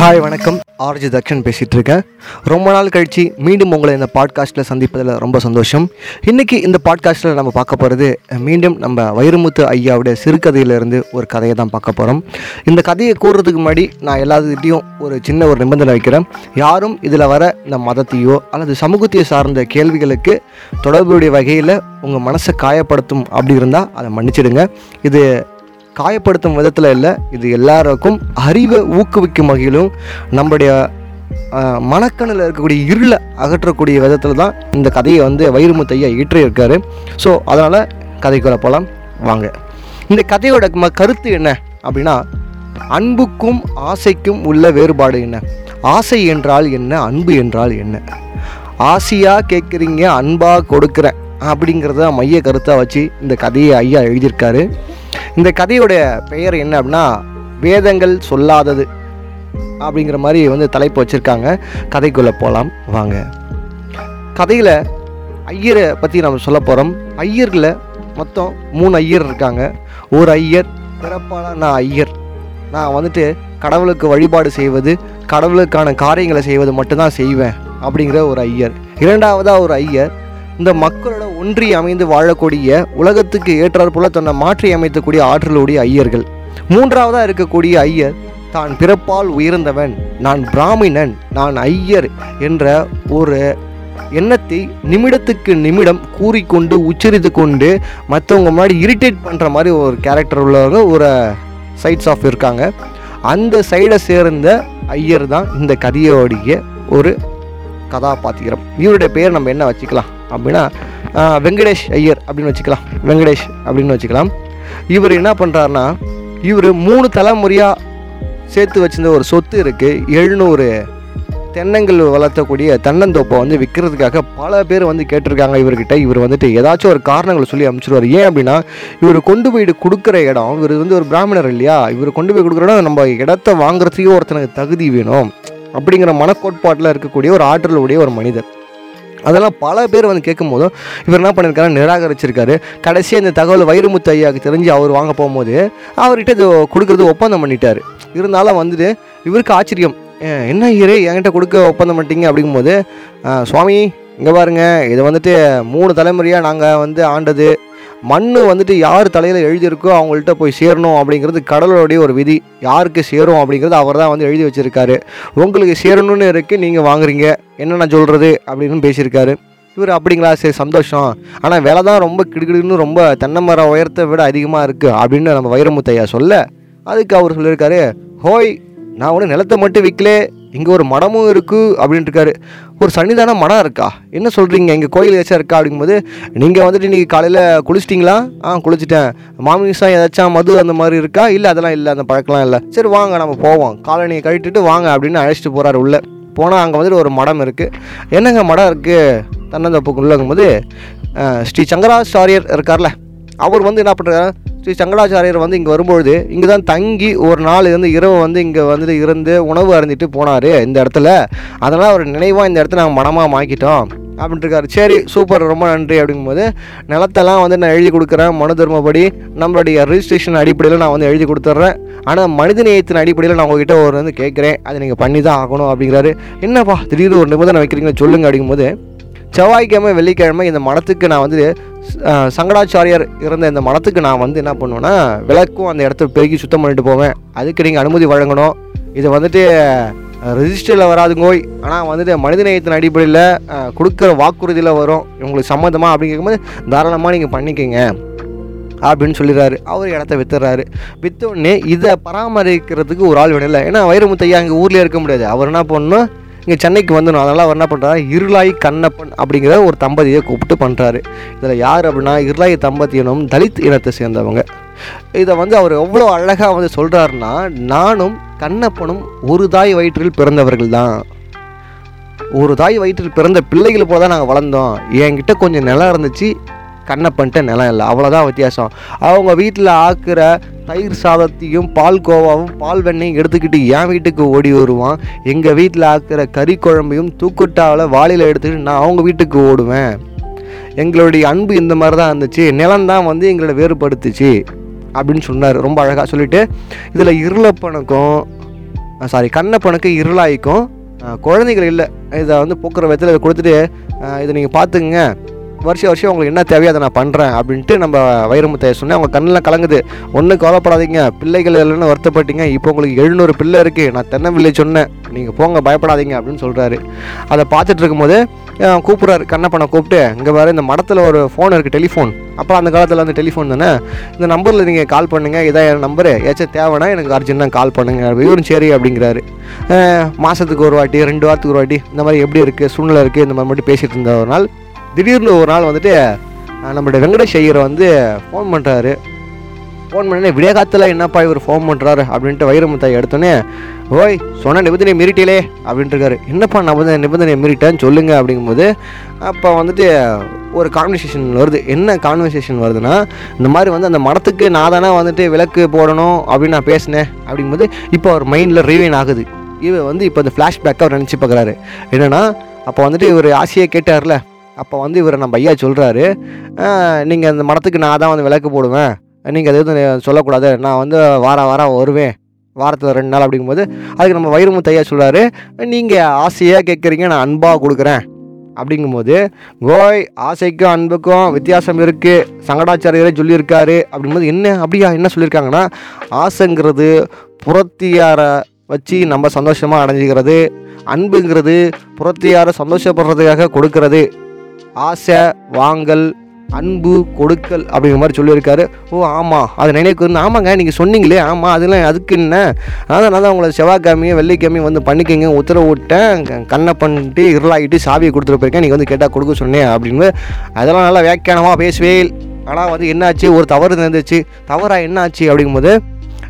Hi வணக்கம். RJ Dakshan பேசிகிட்டு இருக்கேன் ரொம்ப நாள் கழித்து மீண்டும் உங்களை இந்த பாட்காஸ்ட்டில் சந்திப்பதில் ரொம்ப சந்தோஷம். இன்றைக்கி இந்த பாட்காஸ்ட்டில் நம்ம பார்க்க போகிறது மீண்டும் நம்ம வைரமுத்து ஐயாவுடைய சிறுகதையிலிருந்து ஒரு கதையை தான் பார்க்க போகிறோம் இந்த கதையை கூறுறதுக்கு முன்னாடி நான் எல்லாத்துக்கிட்டையும் ஒரு சின்ன ஒரு நிபந்தனை வைக்கிறேன். யாரும் இதில் வர இந்த மதத்தையோ அல்லது சமூகத்தையோ சார்ந்த கேள்விகளுக்கு தொடர்புடைய வகையில் உங்கள் மனசை காயப்படுத்தும் அப்படி இருந்தால் அதை மன்னிச்சிடுங்க. இது காயப்படுத்தும் விதத்தில் இல்லை. இது எல்லாருக்கும் அறிவை ஊக்குவிக்கும் வகையிலும் நம்முடைய ஆஹ், இருக்கக்கூடிய இருளை அகற்றக்கூடிய விதத்தில் தான் இந்த கதையை வந்து வைரமுத்தையா இயற்றியிருக்காரு. ஸோ அதனால் கதைக்குள்ள போகலாம் வாங்க. இந்த கதையோட ம கருத்து என்ன? அப்படின்னா அன்புக்கும் ஆசைக்கும் உள்ள வேறுபாடு என்ன? ஆசை என்றால் என்ன? அன்பு என்றால் என்ன? ஆசையாக கேட்குறீங்க அன்பாக கொடுக்குறேன் அப்படிங்கிறத மைய கருத்தாக வச்சு இந்த கதையை ஐயா எழுதியிருக்காரு. இந்த கதையோடைய பெயர் என்ன அப்படின்னா வேதங்கள் சொல்லாதது அப்படிங்கிற மாதிரி வந்து தலைப்பு வச்சுருக்காங்க. கதைக்குள்ளே போகலாம் வாங்க. கதையில் ஐயரை பற்றி நம்ம சொல்ல போகிறோம் ஐயரில் மொத்தம் மூணு ஐயர் இருக்காங்க. ஒரு ஐயர் பிறப்பான நான் ஐயர். நான் வந்துட்டு கடவுளுக்கு வழிபாடு செய்வது கடவுளுக்கான காரியங்களை செய்வது மட்டும்தான் செய்வேன் அப்படிங்கிற ஒரு ஐயர். இரண்டாவதாக ஒரு ஐயர் இந்த மக்களோட ஒன்றி அமைந்து வாழக்கூடிய உலகத்துக்கு ஏற்றாற்போல தன்னை மாற்றி அமைத்தக்கூடிய ஆற்றலுடைய ஐயர்கள். மூன்றாவதாக இருக்கக்கூடிய ஐயர் தான் பிறப்பால் உயர்ந்தவன் நான் பிராமணன் நான் ஐயர் என்ற ஒரு எண்ணத்தை நிமிடத்துக்கு நிமிடம் கூறிக்கொண்டு உச்சரித்து கொண்டு மற்றவங்க முன்னாடி இரிட்டேட் பண்ணுற மாதிரி ஒரு கேரக்டர் உள்ளவங்க ஒரு சைட்ஸ் ஆஃப் இருக்காங்க. அந்த சைடை சேர்ந்த ஐயர் தான் இந்த கதையோடைய ஒரு கதாபாத்திரம். இவருடைய பேர் நம்ம என்ன வச்சுக்கலாம் அப்படின்னா வெங்கடேஷ் ஐயர் அப்படின்னு வச்சுக்கலாம். வெங்கடேஷ் அப்படின்னு வச்சுக்கலாம். இவர் என்ன பண்ணுறாருனா இவர் மூணு தலைமுறையாக சேர்த்து வச்சிருந்த ஒரு சொத்து இருக்குது எழுநூறு தென்னங்கள் வளர்த்தக்கூடிய தென்னந்தோப்பை வந்து விற்கிறதுக்காக பல பேர் வந்து கேட்டிருக்காங்க இவர்கிட்ட. இவர் வந்துட்டு ஏதாச்சும் ஒரு காரணங்களை சொல்லி அனுப்பிச்சிடுவார் ஏன் அப்படின்னா இவர் கொண்டு போய் கொடுக்குற இடம் இவர் வந்து ஒரு பிராமணர் இல்லையா? இவர் கொண்டு போய் கொடுக்குற இடம் நம்ம இடத்த வாங்குறதுக்கே ஒருத்தனுக்கு தகுதி வேணும். அப்படிங்கிற மனக்கோட்பாட்டில் இருக்கக்கூடிய ஒரு ஆற்றலுடைய ஒரு மனிதர். அதெல்லாம் பல பேர் வந்து கேட்கும்போதும் இவர் என்ன பண்ணியிருக்காரு நிராகரிச்சிருக்காரு. கடைசியாக இந்த தகவல் வைரமுத்து ஐயாவுக்கு தெரிஞ்சு அவர் வாங்க போகும்போது அவர்கிட்ட இது கொடுக்குறது ஒப்பந்தம் பண்ணிட்டார். இருந்தாலும் வந்துட்டு இவருக்கு ஆச்சரியம். என்ன ஐயரே என்கிட்ட கொடுக்க ஒப்பந்தம் பண்ணிட்டீங்க? அப்படிங்கும்போது சுவாமி இங்கே பாருங்க. இது வந்துட்டு மூணு தலைமுறையாக நாங்கள் வந்து ஆண்டது மண் வந்துட்டு யார் தலையில் எழுதியிருக்கோ அவங்கள்ட்ட போய் சேரணும் அப்படிங்கிறது கடவுளுடைய ஒரு விதி. யாருக்கு சேரும் அப்படிங்கிறது அவர் தான் வந்து எழுதி வச்சுருக்காரு. உங்களுக்கு சேரணும்னு இருக்குது நீங்கள் வாங்குறீங்க. என்ன நான் சொல்கிறது அப்படின்னு பேசியிருக்காரு. இவர் அப்படிங்களா? சரி சந்தோஷம். ஆனால் விலை தான் ரொம்ப கிடுகிடுன்னு ரொம்ப தென்னை மரம் உயரத்தை விட அதிகமாக இருக்குது அப்படின்னு நம்ம வைரமுத்தையா சொல்ல அதுக்கு அவர் சொல்லியிருக்காரு ஹோய் நான் ஒன்றும் நிலத்தை மட்டும் விற்கலே இங்கே ஒரு மடமும் இருக்குது அப்படின்ட்டு இருக்காரு ஒரு சன்னிதான மடம் இருக்கா? என்ன சொல்கிறீங்க இங்கே கோயில் ஏதாச்சும் இருக்கா அப்படிங்கும்போது நீங்கள் வந்துட்டு இன்றைக்கி காலையில் குளிச்சிட்டிங்களா? ஆ குளிச்சிட்டேன். மாமிசம் ஏதாச்சும் மது அந்த மாதிரி இருக்கா? இல்லை அதெல்லாம் இல்லை அந்த பழக்கம்லாம் இல்லை. சரி வாங்க நம்ம போவோம். காலனியை கழட்டிட்டு வாங்க அப்படின்னு அழைச்சிட்டு போகிறாரு உள்ளே. போனால் அங்கே வந்துட்டு ஒரு மடம் இருக்குது என்னங்க மடம் இருக்குது தன்னந்தப்புக்குள்ளங்கும்போது ஸ்ரீ சங்கராச்சாரியர் இருக்கார்ல அவர் வந்து என்ன பண்ணுறாரு ஸ்ரீ சங்கராச்சாரியர் வந்து இங்கே வரும்பொழுது இங்கே தான் தங்கி ஒரு நாள் இருந்து இரவு வந்து இங்கே வந்துட்டு இருந்து உணவு அருந்திட்டு போனார் இந்த இடத்துல. அதனால் அவர் நினைவாக இந்த இடத்த நாங்கள் மனமாக மாக்கிட்டோம் அப்படின்ட்டு சரி சூப்பர் ரொம்ப நன்றி அப்படிங்கும்போது நிலத்தெல்லாம் வந்து நான் எழுதி கொடுக்குறேன். மனு தர்மப்படி நம்மளுடைய ரிஜிஸ்ட்ரேஷன் அடிப்படையில் நான் வந்து எழுதி கொடுத்துட்றேன். ஆனால் மனித நேயத்தின் அடிப்படையில் நான் உங்ககிட்ட ஒரு வந்து கேட்குறேன். அதை நீங்கள் பண்ணி தான் ஆகணும் அப்படிங்கிறாரு. என்னப்பா திடீர்னு ஒரு நிபந்தனை வைக்கிறீங்க சொல்லுங்க அப்படிங்கும்போது செவ்வாய்க்கிழமை வெள்ளிக்கிழமை இந்த மடத்துக்கு நான் வந்து சங்கடாச்சாரியார் இருந்த இந்த மடத்துக்கு நான் வந்து என்ன பண்ணுவேன்னா விளக்கும் அந்த இடத்த பெருக்கி சுத்தம் பண்ணிட்டு போவேன். அதுக்கு நீங்கள் அனுமதி வழங்கணும். இது வந்துட்டு ரெஜிஸ்டரில் வராதுங்கோய் ஆனால் வந்துட்டு மனிதநேயத்தின் அடிப்படையில் கொடுக்குற வாக்குறுதியில் வரும். உங்களுக்கு சம்மந்தமாக அப்படின்னு கேட்கும்போது தாராளமாக நீங்கள் பண்ணிக்கோங்க. அப்படின்னு சொல்லிடுறாரு. அவர் இடத்த வித்துறாரு. வித்த உடனே இதை பராமரிக்கிறதுக்கு ஒரு ஆள் வேணும் இல்லை ஏன்னா வைரமுத்தையா அங்கே ஊர்லேயே இருக்க முடியாது. அவர் என்ன பண்ணணும்? இங்கே சென்னைக்கு வந்துடணும் அதனால் அவர் என்ன பண்ணுறாரு இருளாய் கண்ணப்பன் அப்படிங்கிற ஒரு தம்பதியை கூப்பிட்டு பண்ணுறாரு இதில் யார் அப்படின்னா இருளாய் தம்பதி எனும் தலித் இனத்தை சேர்ந்தவங்க. இதை வந்து அவர் எவ்வளோ அழகாக வந்து சொல்கிறாருன்னா நானும் கண்ணப்பனும் ஒரு தாய் வயிற்றில் பிறந்தவர்கள் தான். ஒரு தாய் வயிற்றில் பிறந்த பிள்ளைகள் போல தான் நாங்கள் வளர்ந்தோம். என்கிட்ட கொஞ்சம் நிலம் இருந்துச்சு. கண்ணப்பன்ட்ட நிலம் இல்லை. அவ்வளோதான் வித்தியாசம். அவங்க வீட்டில் ஆக்குற தயிர் சாதத்தையும் பால் கோவாவும் பால் வெண்ணையும் எடுத்துக்கிட்டு என் வீட்டுக்கு ஓடி வருவான். எங்கள் வீட்டில் ஆக்குற கறி குழம்பையும் தூக்குட்டாவில் வாளியில் எடுத்துக்கிட்டு நான் அவங்க வீட்டுக்கு ஓடுவேன். எங்களுடைய அன்பு இந்த மாதிரி தான் இருந்துச்சு நிலம்தான் வந்து எங்களை வேறுபடுத்துச்சு அப்படின்னு சொன்னார். ரொம்ப அழகாக சொல்லிவிட்டு இதில் இருளப்பனுக்கும் சாரி கண்ணப்பனுக்கு இருளாய்க்கும் குழந்தைகள் இல்லை. இதை வந்து போக்குற விதத்தில் இதை கொடுத்துட்டு இதை நீங்கள் பார்த்துக்குங்க. வருஷம் வருஷம் உங்களுக்கு என்ன தேவையோ அதை நான் பண்ணுறேன் அப்படின்ட்டு நம்ம வைரமுத்தைய சொன்னேன். அவங்க கண்ணில் கலங்குது. ஒன்றும் கவலைப்படாதீங்க. பிள்ளைகள் இல்லைன்னு வருத்தப்பட்டீங்க. இப்போ உங்களுக்கு எழுநூறு பிள்ளை இருக்குது நான் தென்னம்பிள்ளை சொன்னேன். நீங்கள் போங்க பயப்படாதீங்க அப்படின்னு சொல்கிறாரு அதை பார்த்துட்டு இருக்கும்போது கூப்பிட்றாரு. கண்ணப்பனை கூப்பிட்டு இங்கே வேறு இந்த மடத்தில் ஒரு ஃபோன் இருக்குது டெலிஃபோன் அப்போ அந்த காலத்தில் வந்து டெலிஃபோன் தானே? இந்த நம்பரில் நீங்கள் கால் பண்ணுங்கள் இதான் என் நம்பரு ஏதாச்சும் தேவைன்னா எனக்கு அர்ஜென்ட்டாக கால் பண்ணுங்கள் இவரும் சரி அப்படிங்கிறாரு. மாதத்துக்கு ஒரு வாட்டி ரெண்டு வாரத்துக்கு ஒரு வாட்டி இந்த மாதிரி எப்படி இருக்குது சூழ்நிலை இருக்குது இந்த மாதிரி மட்டும் பேசிகிட்டு இருந்த ஒரு நாள் திடீர்னு ஒரு நாள் வந்துட்டு நம்மளுடைய வெங்கடேஷ் ஐயரை வந்து ஃபோன் பண்ணுறாரு ஃபோன் பண்ணி விடியகாத்தில் என்னப்பா இவர் ஃபோன் பண்ணுறாரு அப்படின்ட்டு வைரமுத்தாய் எடுத்தோன்னே ஓய் சொன்ன நிபந்தனை மீறிட்டீலே அப்படின்ட்டுருக்காரு. என்னப்பா என்னப்பா வந்து நிபந்தனை மீறிட்டேன்னு சொல்லுங்கள் அப்படிங்கும்போது அப்போ வந்துட்டு ஒரு கான்வர்சேஷன் வருது. என்ன கான்வர்சேஷன் வருதுன்னா இந்த மாதிரி வந்து அந்த மடத்துக்கு நான் தானே வந்துட்டு விளக்கு போடணும் அப்படின்னு நான் பேசினேன் அப்படிங்கும்போது இப்போ அவர் மைண்டில் ரீவைன் ஆகுது. இவ வந்து இப்போ இந்த ஃப்ளாஷ்பேக்காக அவர் நினச்சி பார்க்குறாரு என்னென்னா அப்போ வந்துட்டு இவர் ஆசையை கேட்டார்ல அப்போ வந்து இவர் நம்ம ஐயா சொல்கிறாரு நீங்கள் அந்த மடத்துக்கு நான் தான் வந்து விளக்கு போடுவேன். நீங்கள் அது எதுவும் சொல்லக்கூடாது. நான் வந்து வார வாரம் வருவேன். வாரத்தில் ரெண்டு நாள் அப்படிங்கும்போது அதுக்கு நம்ம வைரமுத்து ஐயா சொல்கிறாரு நீங்கள் ஆசையாக கேட்குறீங்க நான் அன்பாக கொடுக்குறேன். அப்படிங்கும்போது கோய் ஆசைக்கும் அன்புக்கும் வித்தியாசம் இருக்குது சங்கடாச்சாரியரே சொல்லியிருக்காரு. அப்படிங்கும்போது என்ன அப்படியா? என்ன சொல்லியிருக்காங்கன்னா ஆசைங்கிறது புறத்தியார வச்சு நம்ம சந்தோஷமாக அடைஞ்சிக்கிறது. அன்புங்கிறது புறத்தியார சந்தோஷப்படுறதுக்காக கொடுக்கறது. ஆசை வாங்கல் அன்பு கொடுக்கல் அப்படிங்கிற மாதிரி சொல்லியிருக்காரு. ஓ ஆமாம் அது நினைவுக்கு வந்து ஆமாங்க நீங்கள் சொன்னீங்களே ஆமாம் அதெல்லாம் அதுக்கு என்ன? அதனால் தான் உங்களை செவ்வாய்க்கிழமையும் வெள்ளிக்கிழமையும் வந்து பண்ணிக்கங்க உத்தரவு விட்டேன் க- கண்ணை பண்ணிட்டு இருளாகிட்டு சாவியை கொடுத்துட்டு போயிருக்கேன். நீங்கள் வந்து கேட்டால் கொடுக்க சொன்னேன் அப்படின்னு. அதெல்லாம் நல்லா வியாக்கியானமாக பேசுவேல் ஆனால் வந்து என்னாச்சு? ஒரு தவறு நடந்துச்சு. தவறாக என்னாச்சு? அப்படிங்கும்போது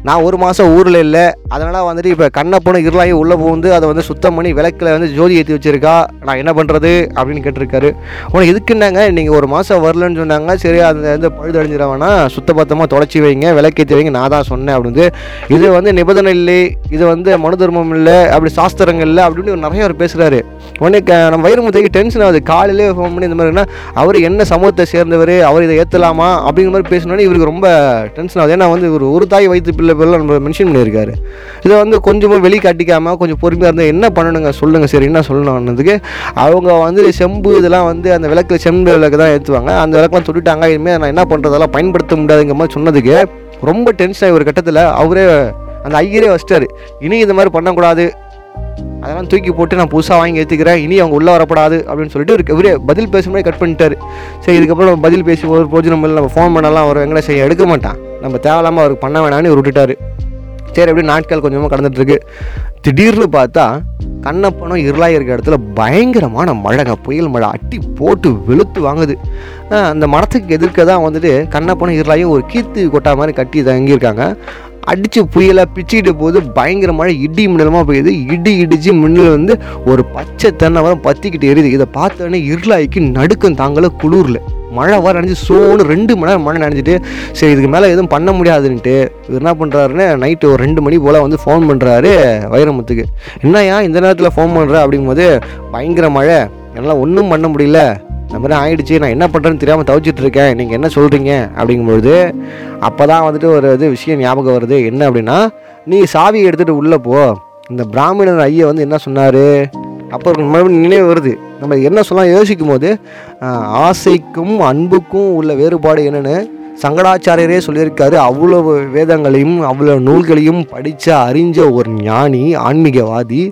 நான் ஒரு மாதம் ஊரில் இல்லை. அதனால் வந்துட்டு இப்போ கண்ணை பொண்ணு இருளாகி உள்ளே புகுந்து அதை வந்து சுத்தம் பண்ணி விளக்கில் வந்து ஜோதி ஏற்றி வச்சிருக்கா. நான் என்ன பண்ணுறது அப்படின்னு கேட்டிருக்காரு. உனக்கு எதுக்கு என்னங்க? நீங்கள் ஒரு மாதம் வரலன்னு சொன்னாங்க. சரி அந்த வந்து பழுது சுத்தபத்தமாக தொடச்சி வைங்க. விளக்கேற்றி வைங்க. நான் தான் சொன்னேன் அப்படின்னு இது வந்து நிபந்தனை இல்லை. இது வந்து மனு தர்மம் இல்லை. அப்படி சாஸ்திரங்கள் இல்லை. அப்படின்னு நிறைய பேர் பேசுகிறாரு உடனே நம்ம வைரமுத்தைக்கு டென்ஷன் ஆகுது. காலையிலே ஃபோன் பண்ணி இந்த மாதிரினா அவர் என்ன சமூகத்தை சேர்ந்தவர் அவர் இதை ஏற்றலாமா அப்படிங்கிற மாதிரி பேசினோன்னே இவருக்கு ரொம்ப டென்ஷன் ஆகுது. ஏன்னா வந்து இவர் ஒரு தாய் வயிற்று பிள்ளை பிள்ளை நம்ம மென்ஷன் பண்ணியிருக்காரு. இதை வந்து கொஞ்சமாக வெளிக்காட்டிக்காமல் கொஞ்சம் பொறுமையாக இருந்தால் என்ன பண்ணணுங்க? சொல்லுங்கள் சரி என்ன சொல்லணும்னதுக்கு அவங்க வந்து செம்பு இதெல்லாம் வந்து அந்த விளக்கில் செம்பு விளக்கு தான் ஏற்றுவாங்க அந்த விளக்கெலாம் சொல்லிட்டாங்க. இனிமேல் நான் என்ன பண்ணுறதெல்லாம் பயன்படுத்த முடியாதுங்கிற மாதிரி சொன்னதுக்கு ரொம்ப டென்ஷன் ஆகி ஒரு கட்டத்தில் அவரே அந்த ஐயரே வச்சிட்டாரு. இனி இந்த மாதிரி பண்ணக்கூடாது. அதெல்லாம் தூக்கி போட்டு நான் புதுசாக வாங்கி ஏற்றுக்கிறேன் இனி அவங்க உள்ளே வரப்படாது அப்படின்னு சொல்லிட்டு ஒரு இவரே பதில் பேசும் கட் பண்ணிட்டாரு. சரி இதுக்கப்புறம் நம்ம பதில் பேசி ஒரு பிரோஜனம் இல்லை நம்ம ஃபோன் பண்ணலாம் அவர் எங்களை செய்ய எடுக்க மாட்டான். நம்ம தேவையில்லாமல் அவருக்கு பண்ண வேணாம்னு இவர் விட்டுட்டாரு. சரி அப்படியே நாட்கள் கொஞ்சமாக கடந்துட்டுருக்கு. திடீர்னு பார்த்தா கண்ணப்பனம் இருளாக இருக்க இடத்துல பயங்கரமான மழைங்க புயல் மழை அட்டி போட்டு வெளுத்து வாங்குது. அந்த மரத்துக்கு எதிர்க்க தான் வந்துட்டு கண்ணப்பனம் இருளாயும் ஒரு கீர்த்தி கொட்டா மாதிரி கட்டி தங்கியிருக்காங்க. அடித்து புயலாக பிச்சுக்கிட்ட போது பயங்கர மழை இடி மின்னலமாக போயிடுது இடி இடிச்சு மின்னல் வந்து ஒரு பச்சை தென்னை மரம் பற்றிக்கிட்டு எரியுது. இதை பார்த்தோன்னே இருளாய்க்கு நடுக்கம் தாங்கல குளூரில். மழை வர நினச்சி சோன்னு ரெண்டு மணி நேரம் மழை நினச்சிட்டு சரி இதுக்கு மேலே எதுவும் பண்ண முடியாதுன்ட்டு இவர் என்ன பண்ணுறாருன்னு நைட்டு ஒரு ரெண்டு மணி போல் வந்து ஃபோன் பண்ணுறாரு வைரமுத்துக்கு. என்னையா இந்த நேரத்தில் ஃபோன் பண்ணுற அப்படிங்கும்போது பயங்கர மழை என்னால் ஒன்றும் பண்ண முடியல. இந்த மாதிரி ஆகிடுச்சு நான் என்ன பண்ணுறேன்னு தெரியாமல் தவிச்சிட்டு இருக்கேன் நீங்கள் என்ன சொல்கிறீங்க அப்படிங்கும்பொழுது அப்போ தான் வந்துட்டு ஒரு இது விஷயம் ஞாபகம் வருது. என்ன அப்படின்னா நீ சாவியை எடுத்துகிட்டு உள்ளே போ. இந்த பிராமணர் ஐயா வந்து என்ன சொன்னார்? அப்போ ஒரு மறுபடியும் நினைவு வருது. நம்ம என்ன சொல்லலாம் யோசிக்கும் போது ஆசைக்கும் அன்புக்கும் உள்ள வேறுபாடு என்னென்னு சங்கடாச்சாரியரே சொல்லியிருக்காரு. அவ்வளவு வேதங்களையும் அவ்வளோ நூல்களையும் படித்த அறிஞ்ச ஒரு ஞானி ஆன்மீகவாதி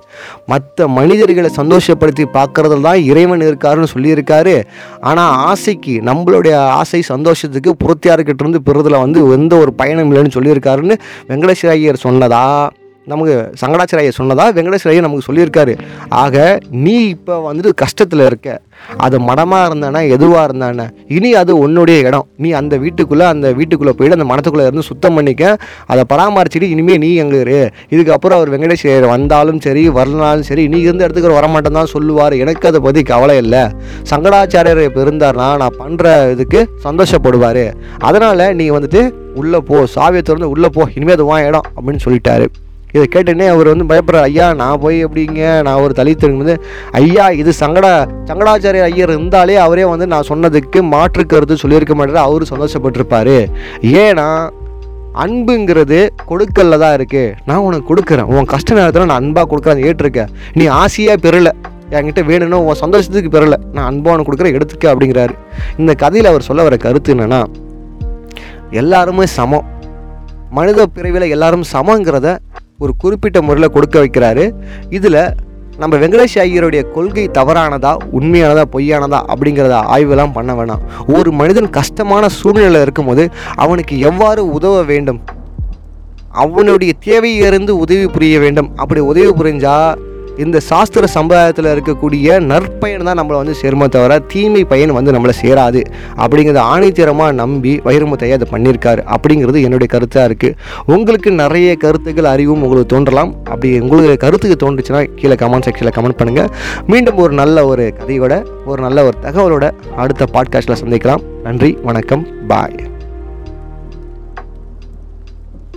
மற்ற மனிதர்களை சந்தோஷப்படுத்தி பார்க்கறதுல தான் இறைவன் இருக்காருன்னு சொல்லியிருக்காரு. ஆனால் ஆசைக்கு நம்மளுடைய ஆசை சந்தோஷத்துக்கு புறத்தியார்கிட்ட இருந்து வந்து எந்த ஒரு பயணம் இல்லைன்னு சொல்லியிருக்காருன்னு வெங்கடேஸ்வர ஐயர் சொன்னதா? நமக்கு சங்கடாச்சாரிய சொன்னதாக சொன்னதா நமக்கு சொல்லியிருக்காரு. ஆக நீ இப்போ வந்துட்டு கஷ்டத்தில் இருக்க. அது மடமாக இருந்தானே எதுவாக இருந்தானே? இனி அது உன்னுடைய இடம். நீ அந்த வீட்டுக்குள்ளே அந்த வீட்டுக்குள்ளே போயிட்டு அந்த மனத்துக்குள்ளே இருந்து சுத்தம் பண்ணிக்க. அதை பராமரிச்சுட்டு இனிமேல் நீ எங்கே இரு. இதுக்கப்புறம் அவர் வெங்கடேஸ்வரர் வந்தாலும் சரி வரலனாலும் சரி நீ இருந்த இடத்துக்கு வரமாட்டேன் தான் சொல்லுவார். எனக்கு அதை பற்றி கவலை இல்லை. சங்கடாச்சாரியர் இப்போ இருந்தார்னா நான் பண்ணுற இதுக்கு சந்தோஷப்படுவார். அதனால் நீ வந்துட்டு உள்ளே போ. சாவியை திறந்து உள்ளே போ. இனிமேல் அது வா இடம் அப்படின்னு சொல்லிட்டாரு. இதை கேட்டேனே அவர் வந்து பயப்படுற ஐயா நான் போய் எப்படிங்க? நான் ஒரு தலித்தருக்கு வந்து ஐயா இது சங்கடா சங்கடாச்சாரிய ஐயர் இருந்தாலே அவரே வந்து நான் சொன்னதுக்கு மாற்று கருத்து சொல்லியிருக்க மாட்டார். அவரு சந்தோஷப்பட்டிருப்பாரு. ஏன்னா அன்புங்கிறது கொடுக்கல்ல தான் இருக்குது நான் உனக்கு கொடுக்குறேன். உன் கஷ்ட நேரத்தில் நான் அன்பாக கொடுக்குறேன் ஏற்றிருக்கேன் நீ ஆசையாக பெறலை. என்கிட்ட வேணும்னா உன் சந்தோஷத்துக்கு பெறலை. நான் அன்பாக உனக்கு கொடுக்குறேன் எடுத்துக்க அப்படிங்கிறாரு. இந்த கதையில் அவர் சொல்ல வர கருத்து என்னென்னா எல்லாருமே சமம். மனித பிறவியில் எல்லாரும் சமங்கிறத ஒரு குறிப்பிட்ட முறையில் கொடுக்க வைக்கிறாரு. இதில் நம்ம வெங்கடேஷ் ஐயருடைய கொள்கை தவறானதா உண்மையானதா பொய்யானதா அப்படிங்கிறத ஆய்வெல்லாம் பண்ண வேணாம். ஒரு மனிதன் கஷ்டமான சூழ்நிலை இருக்கும்போது அவனுக்கு எவ்வாறு உதவ வேண்டும்? அவனுடைய தேவையிலிருந்து உதவி புரிய வேண்டும். அப்படி உதவி புரிஞ்சால் இந்த சாஸ்திர சம்பிரதாயத்தில் இருக்கக்கூடிய நற்பயன் தான் நம்மளை வந்து சேருமே தவிர தீமை பயன் வந்து நம்மளை சேராது. அப்படிங்கிறத ஆணித்தரமாக நம்பி வைரமுத்தையை அதை பண்ணியிருக்காரு. அப்படிங்கிறது என்னுடைய கருத்தாக இருக்குது உங்களுக்கு நிறைய கருத்துக்கள் அறிவும் உங்களுக்கு தோன்றலாம். அப்படி உங்களுக்கு கருத்துக்கு தோன்றுச்சுன்னா கீழே கமெண்ட் செக்ஷனில் கமெண்ட் பண்ணுங்கள் மீண்டும் ஒரு நல்ல ஒரு கதையோட ஒரு நல்ல ஒரு தகவலோட அடுத்த பாட்காஸ்ட்டில் சந்திக்கலாம். நன்றி வணக்கம் பாய்